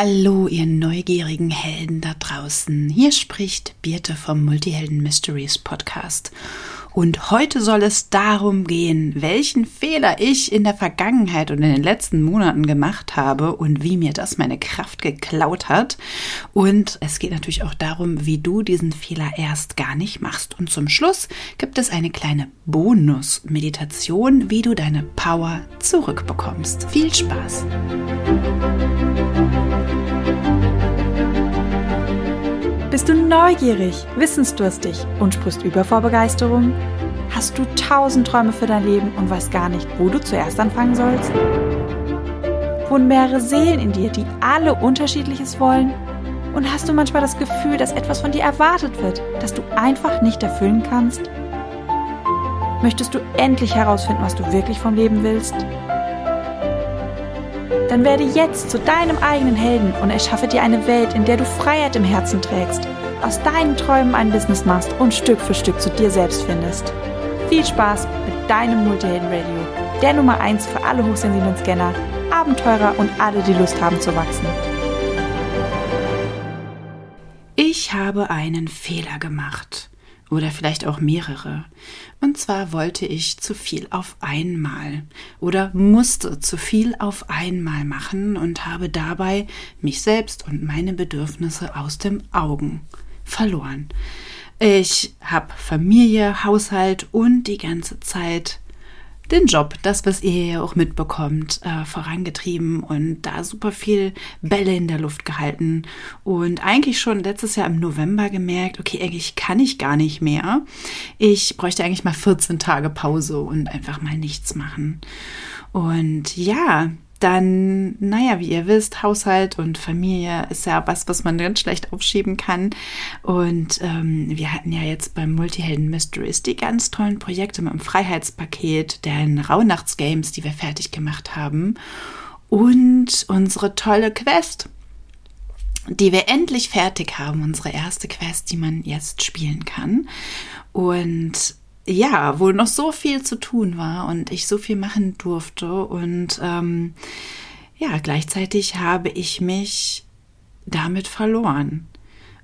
Hallo, ihr neugierigen Helden da draußen. Hier spricht Birte vom Multihelden Mysteries Podcast. Und heute soll es darum gehen, welchen Fehler ich in der Vergangenheit und in den letzten Monaten gemacht habe und wie mir das meine Kraft geklaut hat. Und es geht natürlich auch darum, wie du diesen Fehler erst gar nicht machst. Und zum Schluss gibt es eine kleine Bonus-Meditation, wie du deine Power zurückbekommst. Viel Spaß! Bist du neugierig, wissensdurstig und sprichst über vor Begeisterung? Hast du tausend Träume für dein Leben und weißt gar nicht, wo du zuerst anfangen sollst? Wohnen mehrere Seelen in dir, die alle unterschiedliches wollen? Und hast du manchmal das Gefühl, dass etwas von dir erwartet wird, das du einfach nicht erfüllen kannst? Möchtest du endlich herausfinden, was du wirklich vom Leben willst? Dann werde jetzt zu deinem eigenen Helden und erschaffe dir eine Welt, in der du Freiheit im Herzen trägst, aus deinen Träumen ein Business machst und Stück für Stück zu dir selbst findest. Viel Spaß mit deinem Multihelden Radio, der Nummer 1 für alle hochsensiblen Scanner, Abenteurer und alle, die Lust haben zu wachsen. Ich habe einen Fehler gemacht oder vielleicht auch mehrere. Und zwar wollte ich zu viel auf einmal oder musste zu viel auf einmal machen und habe dabei mich selbst und meine Bedürfnisse aus dem Augen verloren. Ich habe Familie, Haushalt und die ganze Zeit den Job, das, was ihr ja auch mitbekommt, äh, vorangetrieben und da super viel Bälle in der Luft gehalten und eigentlich schon letztes Jahr im November gemerkt, okay, eigentlich kann ich gar nicht mehr. Ich bräuchte eigentlich mal 14 Tage Pause und einfach mal nichts machen. Und ja, dann, naja, wie ihr wisst, Haushalt und Familie ist ja was, was man ganz schlecht aufschieben kann. Und ähm, wir hatten ja jetzt beim Multihelden Mysteries die ganz tollen Projekte mit dem Freiheitspaket, den Rauhnachtsgames, die wir fertig gemacht haben. Und unsere tolle Quest, die wir endlich fertig haben, unsere erste Quest, die man jetzt spielen kann. Und ja, wo noch so viel zu tun war und ich so viel machen durfte. Und ähm, ja, gleichzeitig habe ich mich damit verloren.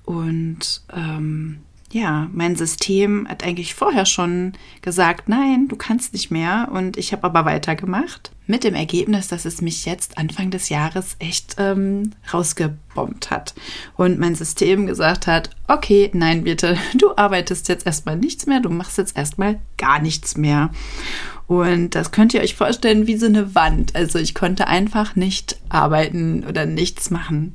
Und ähm, ja, mein System hat eigentlich vorher schon gesagt, nein, du kannst nicht mehr. Und ich habe aber weitergemacht. Mit dem Ergebnis, dass es mich jetzt Anfang des Jahres echt ähm, rausgebombt hat. Und mein System gesagt hat, okay, nein, bitte, du arbeitest jetzt erstmal nichts mehr, du machst jetzt erstmal gar nichts mehr. Und das könnt ihr euch vorstellen wie so eine Wand. Also ich konnte einfach nicht arbeiten oder nichts machen.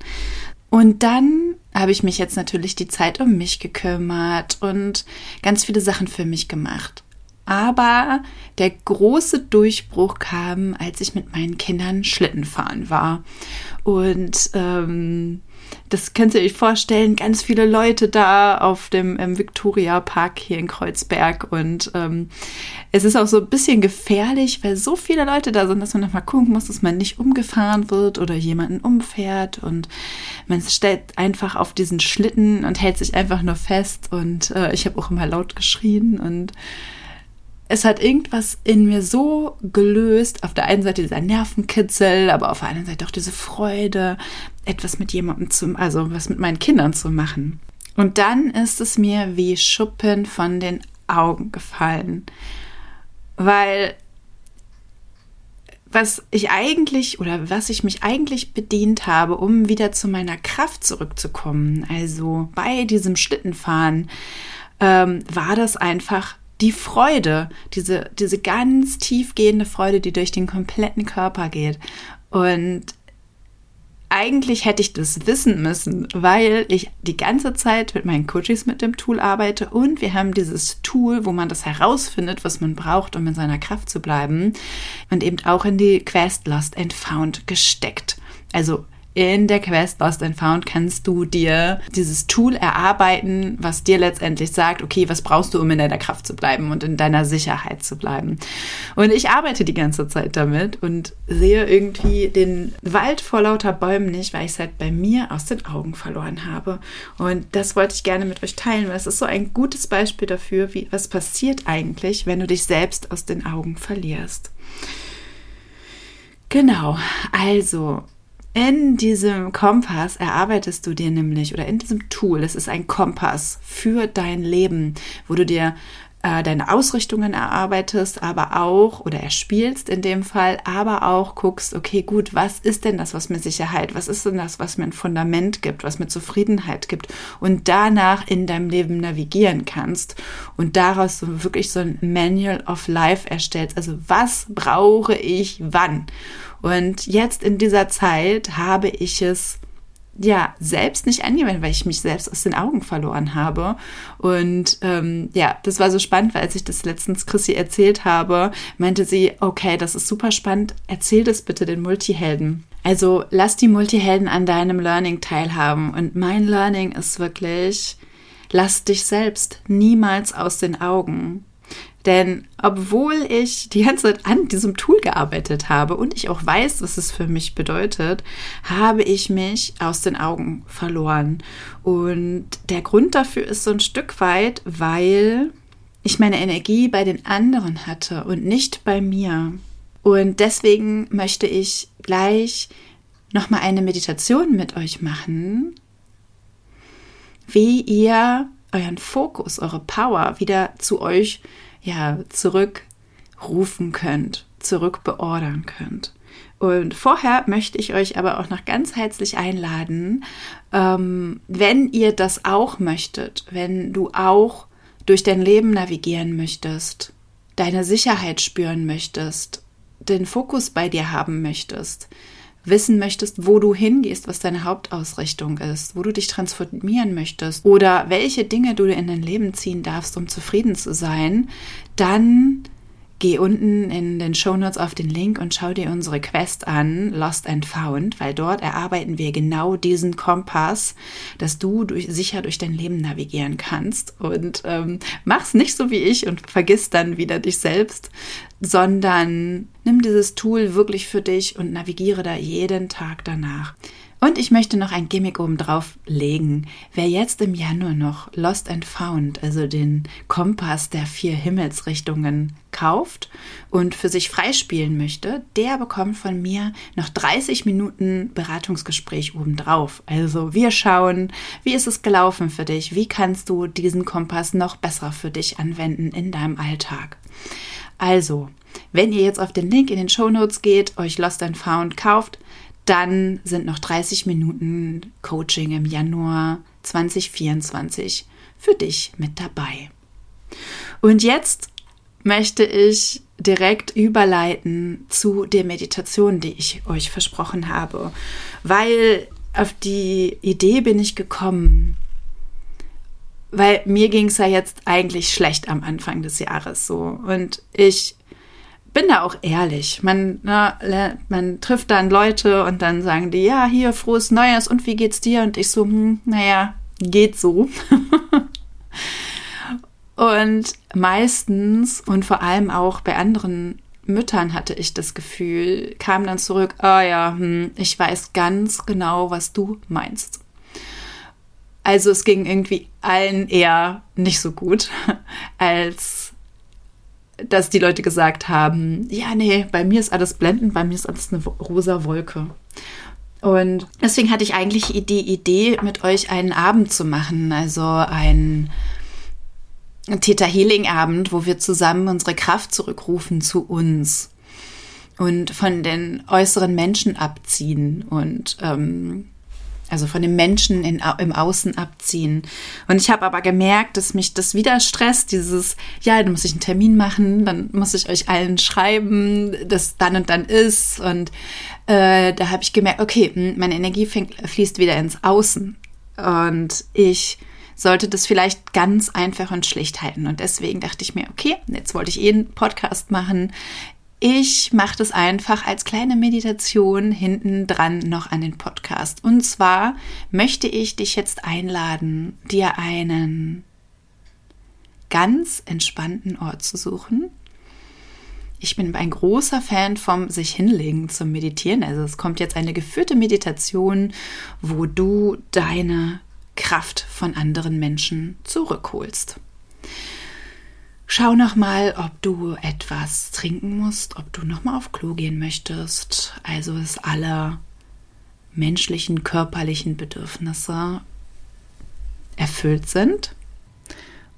Und dann habe ich mich jetzt natürlich die Zeit um mich gekümmert und ganz viele Sachen für mich gemacht. Aber der große Durchbruch kam, als ich mit meinen Kindern Schlitten fahren war. Und ähm, das könnt ihr euch vorstellen, ganz viele Leute da auf dem ähm, Victoria Park hier in Kreuzberg. Und ähm, es ist auch so ein bisschen gefährlich, weil so viele Leute da sind, dass man nochmal gucken muss, dass man nicht umgefahren wird oder jemanden umfährt. Und man stellt einfach auf diesen Schlitten und hält sich einfach nur fest. Und äh, ich habe auch immer laut geschrien und es hat irgendwas in mir so gelöst. Auf der einen Seite dieser Nervenkitzel, aber auf der anderen Seite auch diese Freude, etwas mit jemandem zu, also was mit meinen Kindern zu machen. Und dann ist es mir wie Schuppen von den Augen gefallen, weil was ich eigentlich oder was ich mich eigentlich bedient habe, um wieder zu meiner Kraft zurückzukommen, also bei diesem Schlittenfahren, ähm, war das einfach die Freude, diese, diese ganz tiefgehende Freude, die durch den kompletten Körper geht. Und eigentlich hätte ich das wissen müssen, weil ich die ganze Zeit mit meinen Coaches mit dem Tool arbeite und wir haben dieses Tool, wo man das herausfindet, was man braucht, um in seiner Kraft zu bleiben und eben auch in die Quest Lost and Found gesteckt. Also in der Quest Lost and Found kannst du dir dieses Tool erarbeiten, was dir letztendlich sagt, okay, was brauchst du, um in deiner Kraft zu bleiben und in deiner Sicherheit zu bleiben. Und ich arbeite die ganze Zeit damit und sehe irgendwie den Wald vor lauter Bäumen nicht, weil ich es halt bei mir aus den Augen verloren habe. Und das wollte ich gerne mit euch teilen, weil es ist so ein gutes Beispiel dafür, wie was passiert eigentlich, wenn du dich selbst aus den Augen verlierst. Genau, also In diesem Kompass erarbeitest du dir nämlich, oder in diesem Tool, es ist ein Kompass für dein Leben, wo du dir äh, deine Ausrichtungen erarbeitest, aber auch oder erspielst in dem Fall, aber auch guckst, okay, gut, was ist denn das, was mir Sicherheit, was ist denn das, was mir ein Fundament gibt, was mir Zufriedenheit gibt und danach in deinem Leben navigieren kannst und daraus so wirklich so ein Manual of Life erstellst. Also was brauche ich wann? Und jetzt in dieser Zeit habe ich es ja, selbst nicht angewendet, weil ich mich selbst aus den Augen verloren habe. Und ähm, ja, das war so spannend, weil als ich das letztens Chrissy erzählt habe, meinte sie, okay, das ist super spannend, erzähl das bitte den Multihelden. Also lass die Multihelden an deinem Learning teilhaben. Und mein Learning ist wirklich, lass dich selbst niemals aus den Augen. Denn obwohl ich die ganze Zeit an diesem Tool gearbeitet habe und ich auch weiß, was es für mich bedeutet, habe ich mich aus den Augen verloren. Und der Grund dafür ist so ein Stück weit, weil ich meine Energie bei den anderen hatte und nicht bei mir. Und deswegen möchte ich gleich nochmal eine Meditation mit euch machen, wie ihr euren Fokus, eure Power wieder zu euch ja, zurückrufen könnt, zurückbeordern könnt. Und vorher möchte ich euch aber auch noch ganz herzlich einladen, ähm, wenn ihr das auch möchtet, wenn du auch durch dein Leben navigieren möchtest, deine Sicherheit spüren möchtest, den Fokus bei dir haben möchtest, wissen möchtest, wo du hingehst, was deine Hauptausrichtung ist, wo du dich transformieren möchtest oder welche Dinge du in dein Leben ziehen darfst, um zufrieden zu sein, dann Geh unten in den Show Notes auf den Link und schau dir unsere Quest an, Lost and Found, weil dort erarbeiten wir genau diesen Kompass, dass du durch, sicher durch dein Leben navigieren kannst. Und ähm, mach's nicht so wie ich und vergiss dann wieder dich selbst, sondern nimm dieses Tool wirklich für dich und navigiere da jeden Tag danach. Und ich möchte noch ein Gimmick oben drauf legen. Wer jetzt im Januar noch Lost and Found, also den Kompass der vier Himmelsrichtungen, kauft und für sich freispielen möchte, der bekommt von mir noch 30 Minuten Beratungsgespräch obendrauf. Also wir schauen, wie ist es gelaufen für dich? Wie kannst du diesen Kompass noch besser für dich anwenden in deinem Alltag? Also, wenn ihr jetzt auf den Link in den Show Notes geht, euch Lost and Found kauft, dann sind noch 30 Minuten Coaching im Januar 2024 für dich mit dabei. Und jetzt möchte ich direkt überleiten zu der Meditation, die ich euch versprochen habe, weil auf die Idee bin ich gekommen, weil mir ging es ja jetzt eigentlich schlecht am Anfang des Jahres so und ich bin da auch ehrlich. Man, na, man trifft dann Leute und dann sagen die, ja, hier, frohes Neues und wie geht's dir? Und ich so, hm, naja, geht so. und meistens und vor allem auch bei anderen Müttern hatte ich das Gefühl, kam dann zurück, oh ja, hm, ich weiß ganz genau, was du meinst. Also es ging irgendwie allen eher nicht so gut als dass die Leute gesagt haben, ja, nee, bei mir ist alles blendend, bei mir ist alles eine rosa Wolke. Und deswegen hatte ich eigentlich die Idee, mit euch einen Abend zu machen, also ein Theta Healing Abend, wo wir zusammen unsere Kraft zurückrufen zu uns und von den äußeren Menschen abziehen und ähm, also von dem Menschen in, im Außen abziehen. Und ich habe aber gemerkt, dass mich das wieder stresst, dieses, ja, dann muss ich einen Termin machen, dann muss ich euch allen schreiben, dass dann und dann ist. Und äh, da habe ich gemerkt, okay, hm, meine Energie fängt, fließt wieder ins Außen. Und ich sollte das vielleicht ganz einfach und schlicht halten. Und deswegen dachte ich mir, okay, jetzt wollte ich eh einen Podcast machen. Ich mache das einfach als kleine Meditation hinten dran noch an den Podcast. Und zwar möchte ich dich jetzt einladen, dir einen ganz entspannten Ort zu suchen. Ich bin ein großer Fan vom sich hinlegen zum Meditieren. Also es kommt jetzt eine geführte Meditation, wo du deine Kraft von anderen Menschen zurückholst. Schau noch mal, ob du etwas trinken musst, ob du noch mal auf Klo gehen möchtest. Also, dass alle menschlichen körperlichen Bedürfnisse erfüllt sind.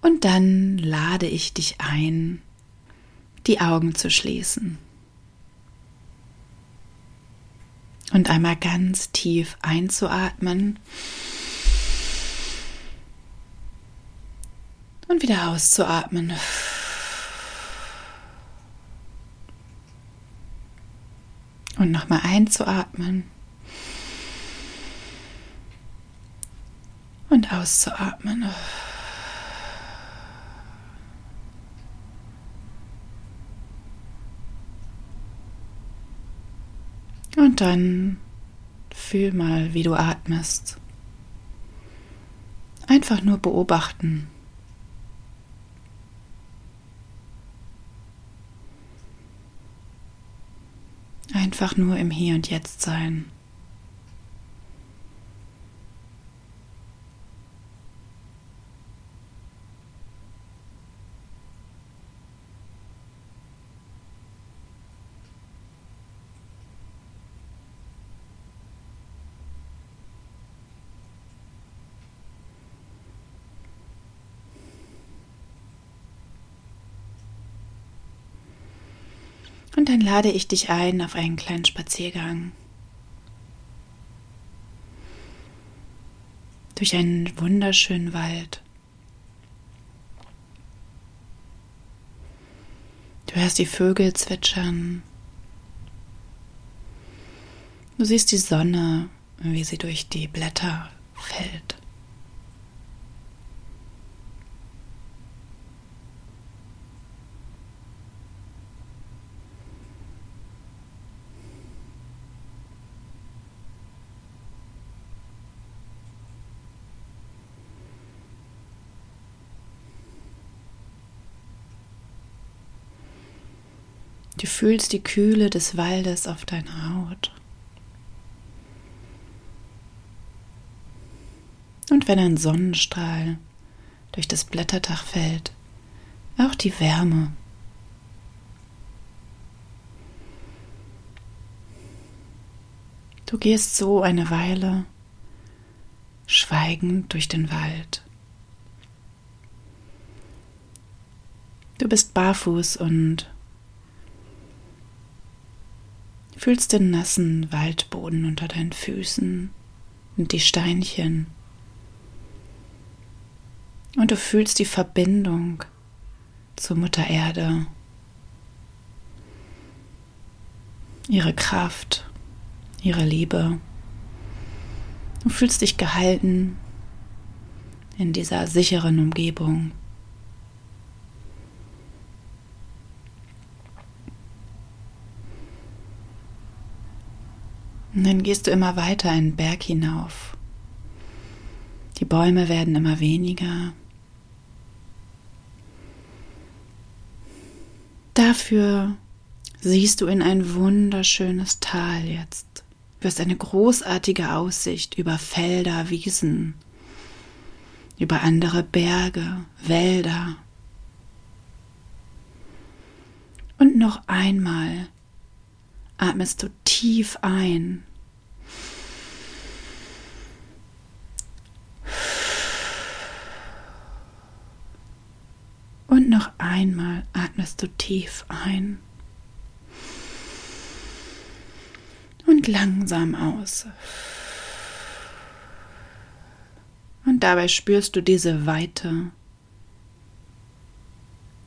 Und dann lade ich dich ein, die Augen zu schließen. Und einmal ganz tief einzuatmen. Und wieder auszuatmen. Und nochmal einzuatmen. Und auszuatmen. Und dann fühl mal, wie du atmest. Einfach nur beobachten. Einfach nur im Hier und Jetzt sein. Und dann lade ich dich ein auf einen kleinen Spaziergang. Durch einen wunderschönen Wald. Du hörst die Vögel zwitschern. Du siehst die Sonne, wie sie durch die Blätter fällt. Fühlst die Kühle des Waldes auf deiner Haut. Und wenn ein Sonnenstrahl durch das Blätterdach fällt, auch die Wärme. Du gehst so eine Weile schweigend durch den Wald. Du bist barfuß und fühlst den nassen Waldboden unter deinen Füßen und die Steinchen. Und du fühlst die Verbindung zur Mutter Erde, ihre Kraft, ihre Liebe. Du fühlst dich gehalten in dieser sicheren Umgebung. Und dann gehst du immer weiter einen Berg hinauf. Die Bäume werden immer weniger. Dafür siehst du in ein wunderschönes Tal jetzt. Du hast eine großartige Aussicht über Felder, Wiesen, über andere Berge, Wälder. Und noch einmal atmest du tief ein. Und noch einmal atmest du tief ein. Und langsam aus. Und dabei spürst du diese Weite,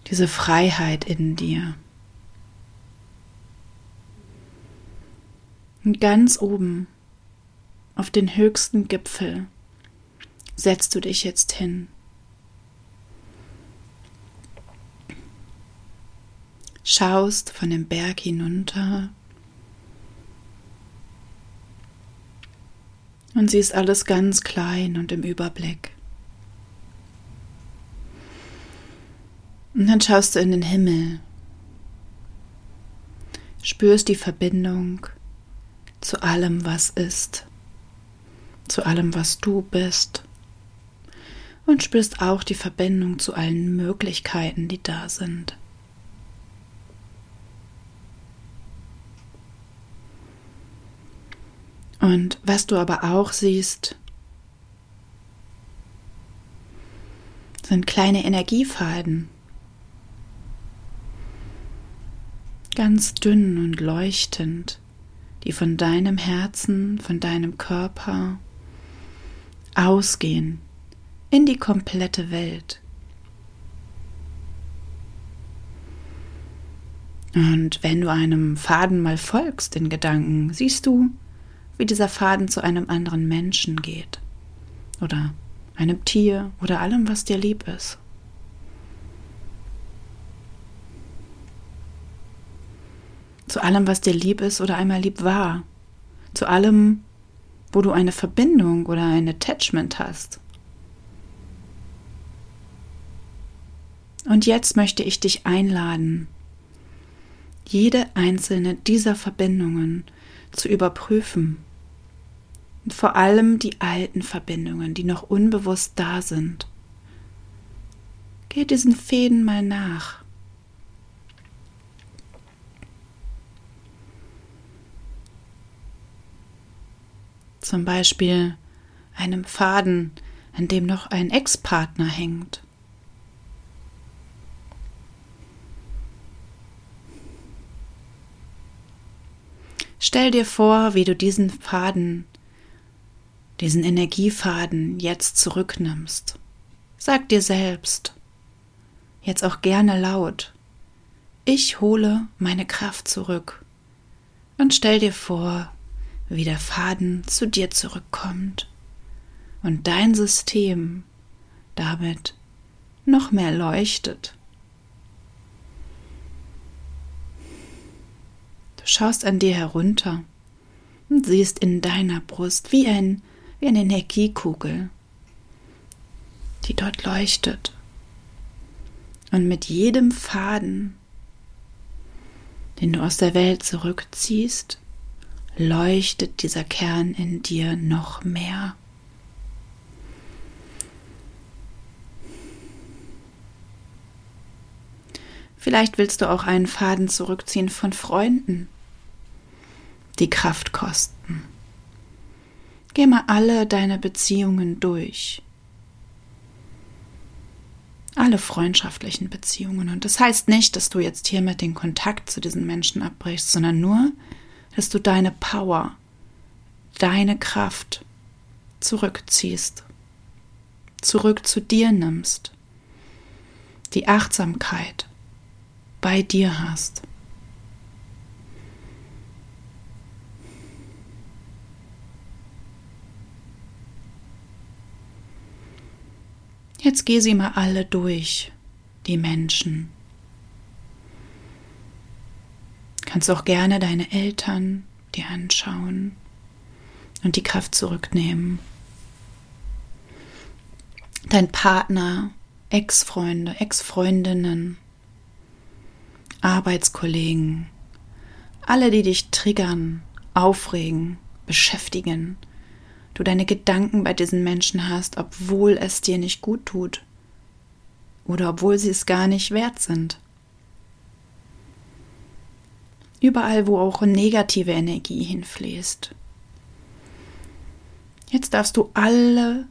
diese Freiheit in dir. Und ganz oben, auf den höchsten Gipfel, setzt du dich jetzt hin. Schaust von dem Berg hinunter und siehst alles ganz klein und im Überblick. Und dann schaust du in den Himmel, spürst die Verbindung zu allem, was ist, zu allem, was du bist und spürst auch die Verbindung zu allen Möglichkeiten, die da sind. Und was du aber auch siehst, sind kleine Energiefaden. Ganz dünn und leuchtend, die von deinem Herzen, von deinem Körper ausgehen in die komplette Welt. Und wenn du einem Faden mal folgst in Gedanken, siehst du, wie dieser Faden zu einem anderen Menschen geht. Oder einem Tier oder allem, was dir lieb ist. Zu allem, was dir lieb ist oder einmal lieb war. Zu allem, wo du eine Verbindung oder ein Attachment hast. Und jetzt möchte ich dich einladen, jede einzelne dieser Verbindungen zu überprüfen. Und vor allem die alten Verbindungen, die noch unbewusst da sind. Geh diesen Fäden mal nach. Zum Beispiel einem Faden, an dem noch ein Ex-Partner hängt. Stell dir vor, wie du diesen Faden, diesen Energiefaden jetzt zurücknimmst. Sag dir selbst, jetzt auch gerne laut, ich hole meine Kraft zurück. Und stell dir vor, wie der Faden zu dir zurückkommt und dein System damit noch mehr leuchtet. Du schaust an dir herunter und siehst in deiner Brust wie, ein, wie eine Energiekugel, die dort leuchtet. Und mit jedem Faden, den du aus der Welt zurückziehst, leuchtet dieser Kern in dir noch mehr. Vielleicht willst du auch einen Faden zurückziehen von Freunden, die Kraft kosten. Geh mal alle deine Beziehungen durch. Alle freundschaftlichen Beziehungen. Und das heißt nicht, dass du jetzt hiermit den Kontakt zu diesen Menschen abbrichst, sondern nur, dass du deine Power, deine Kraft zurückziehst, zurück zu dir nimmst, die Achtsamkeit bei dir hast. Jetzt geh sie mal alle durch, die Menschen. Kannst auch gerne deine Eltern dir anschauen und die Kraft zurücknehmen. Dein Partner, Ex-Freunde, Ex-Freundinnen, Arbeitskollegen, alle, die dich triggern, aufregen, beschäftigen, du deine Gedanken bei diesen Menschen hast, obwohl es dir nicht gut tut oder obwohl sie es gar nicht wert sind. Überall, wo auch negative Energie hinfließt. Jetzt darfst du alle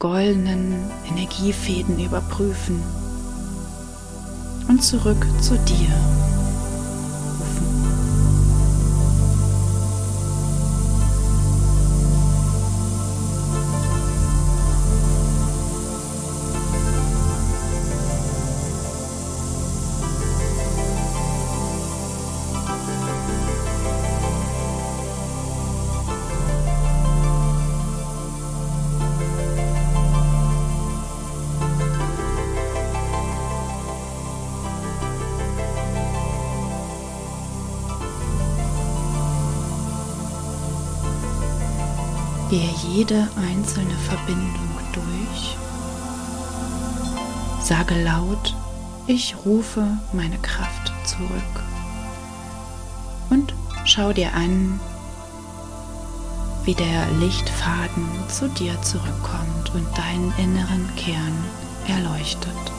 goldenen Energiefäden überprüfen und zurück zu dir. Gehe jede einzelne Verbindung durch. Sage laut, ich rufe meine Kraft zurück. Und schau dir an, wie der Lichtfaden zu dir zurückkommt und deinen inneren Kern erleuchtet.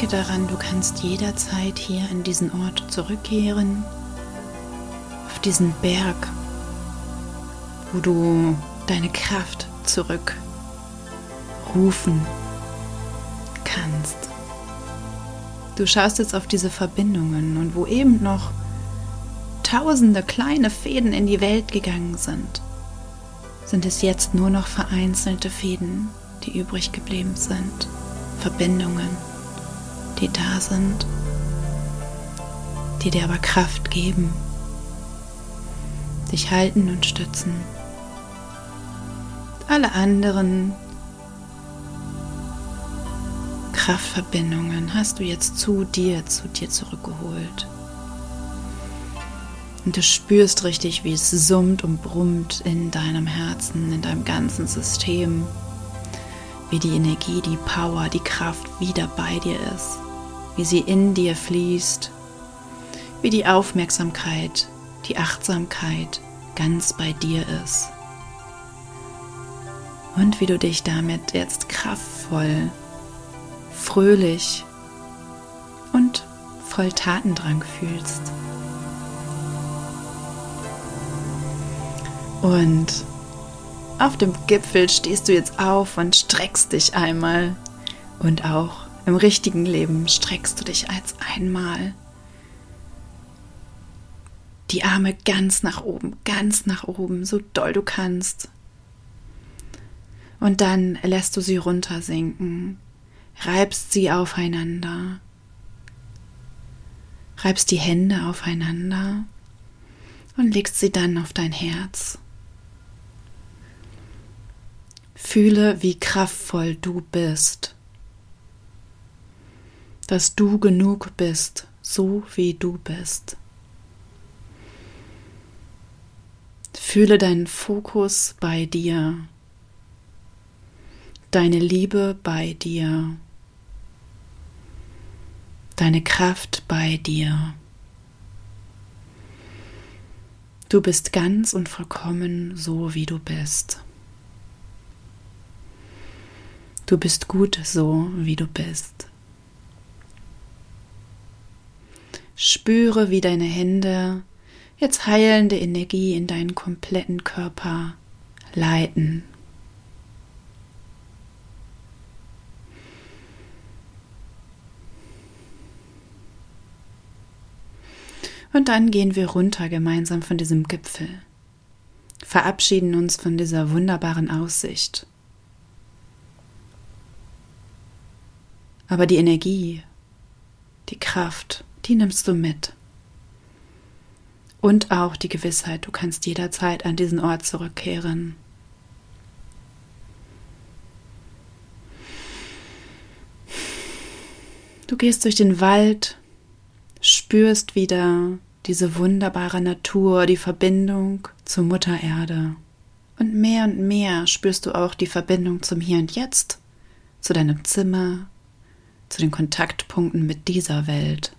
Denke daran, du kannst jederzeit hier in diesen Ort zurückkehren, auf diesen Berg, wo du deine Kraft zurückrufen kannst. Du schaust jetzt auf diese Verbindungen und wo eben noch tausende kleine Fäden in die Welt gegangen sind, sind es jetzt nur noch vereinzelte Fäden, die übrig geblieben sind. Verbindungen, die da sind, die dir aber Kraft geben, dich halten und stützen. Alle anderen Kraftverbindungen hast du jetzt zu dir, zu dir zurückgeholt. Und du spürst richtig, wie es summt und brummt in deinem Herzen, in deinem ganzen System. Wie die Energie, die Power, die Kraft wieder bei dir ist. Wie sie in dir fließt. Wie die Aufmerksamkeit, die Achtsamkeit ganz bei dir ist. Und wie du dich damit jetzt kraftvoll, fröhlich und voll Tatendrang fühlst. Und auf dem Gipfel stehst du jetzt auf und streckst dich einmal. Und auch im richtigen Leben streckst du dich als einmal. Die Arme ganz nach oben, ganz nach oben, so doll du kannst. Und dann lässt du sie runtersinken, reibst sie aufeinander, reibst die Hände aufeinander und legst sie dann auf dein Herz. Fühle, wie kraftvoll du bist, dass du genug bist, so wie du bist. Fühle deinen Fokus bei dir, deine Liebe bei dir, deine Kraft bei dir. Du bist ganz und vollkommen so, wie du bist. Du bist gut so, wie du bist. Spüre, wie deine Hände jetzt heilende Energie in deinen kompletten Körper leiten. Und dann gehen wir runter gemeinsam von diesem Gipfel, verabschieden uns von dieser wunderbaren Aussicht Aber die Energie, die Kraft, die nimmst du mit. Und auch die Gewissheit, du kannst jederzeit an diesen Ort zurückkehren. Du gehst durch den Wald, spürst wieder diese wunderbare Natur, die Verbindung zur Mutter Erde. Und mehr und mehr spürst du auch die Verbindung zum Hier und Jetzt, zu deinem Zimmer, zu den Kontaktpunkten mit dieser Welt.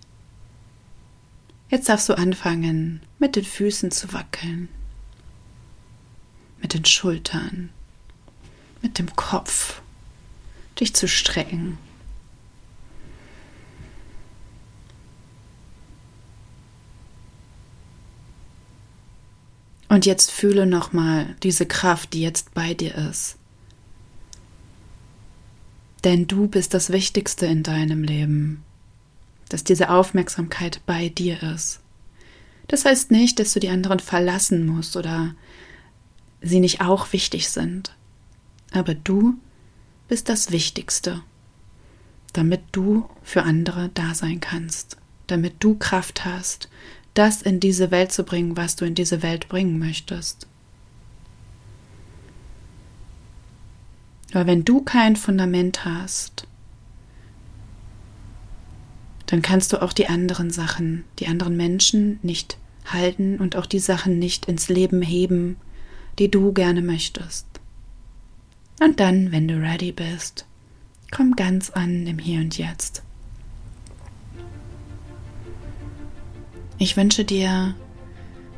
Jetzt darfst du anfangen, mit den Füßen zu wackeln, mit den Schultern, mit dem Kopf, dich zu strecken. Und jetzt fühle nochmal diese Kraft, die jetzt bei dir ist. Denn du bist das Wichtigste in deinem Leben, dass diese Aufmerksamkeit bei dir ist. Das heißt nicht, dass du die anderen verlassen musst oder sie nicht auch wichtig sind. Aber du bist das Wichtigste, damit du für andere da sein kannst, damit du Kraft hast, das in diese Welt zu bringen, was du in diese Welt bringen möchtest. Aber wenn du kein Fundament hast, dann kannst du auch die anderen Sachen, die anderen Menschen nicht halten und auch die Sachen nicht ins Leben heben, die du gerne möchtest. Und dann, wenn du ready bist, komm ganz an im Hier und Jetzt. Ich wünsche dir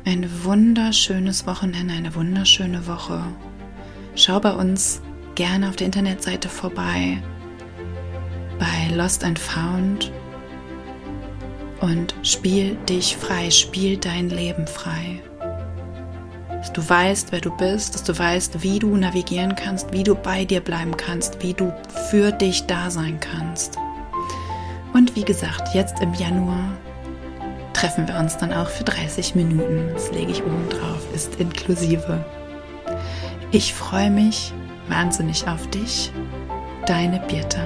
ein wunderschönes Wochenende, eine wunderschöne Woche. Schau bei uns gerne auf der Internetseite vorbei bei bei Lost and Found und spiel dich frei, spiel dein Leben frei. Dass du weißt, wer du bist, dass du weißt, wie du navigieren kannst, wie du bei dir bleiben kannst, wie du für dich da sein kannst. Und wie gesagt, jetzt im Januar treffen wir uns dann auch für 30 Minuten. Das lege ich oben drauf, ist inklusive. Ich freue mich wahnsinnig auf dich. Deine Birte.